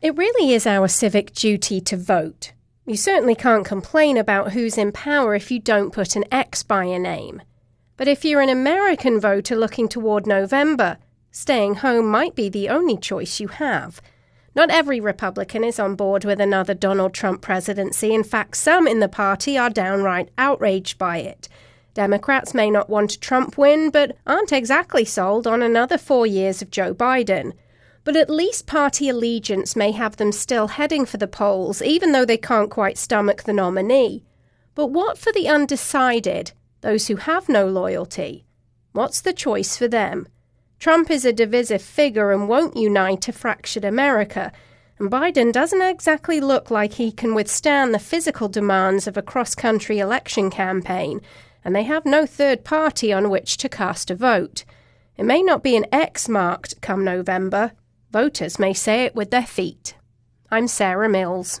It really is our civic duty to vote. You certainly can't complain about who's in power if you don't put an X by a name. But if you're an American voter looking toward November, staying home might be the only choice you have. Not every Republican is on board with another Donald Trump presidency. In fact, some in the party are downright outraged by it. Democrats may not want a Trump win, but aren't exactly sold on another four years of Joe Biden but at least party allegiance may have them still heading for the polls, even though they can't quite stomach the nominee. But what for the undecided, those who have no loyalty? What's the choice for them? Trump is a divisive figure and won't unite a fractured America, and Biden doesn't exactly look like he can withstand the physical demands of a cross country election campaign, and they have no third party on which to cast a vote. It may not be an X marked come November, Voters may say it with their feet. I'm Sarah Mills.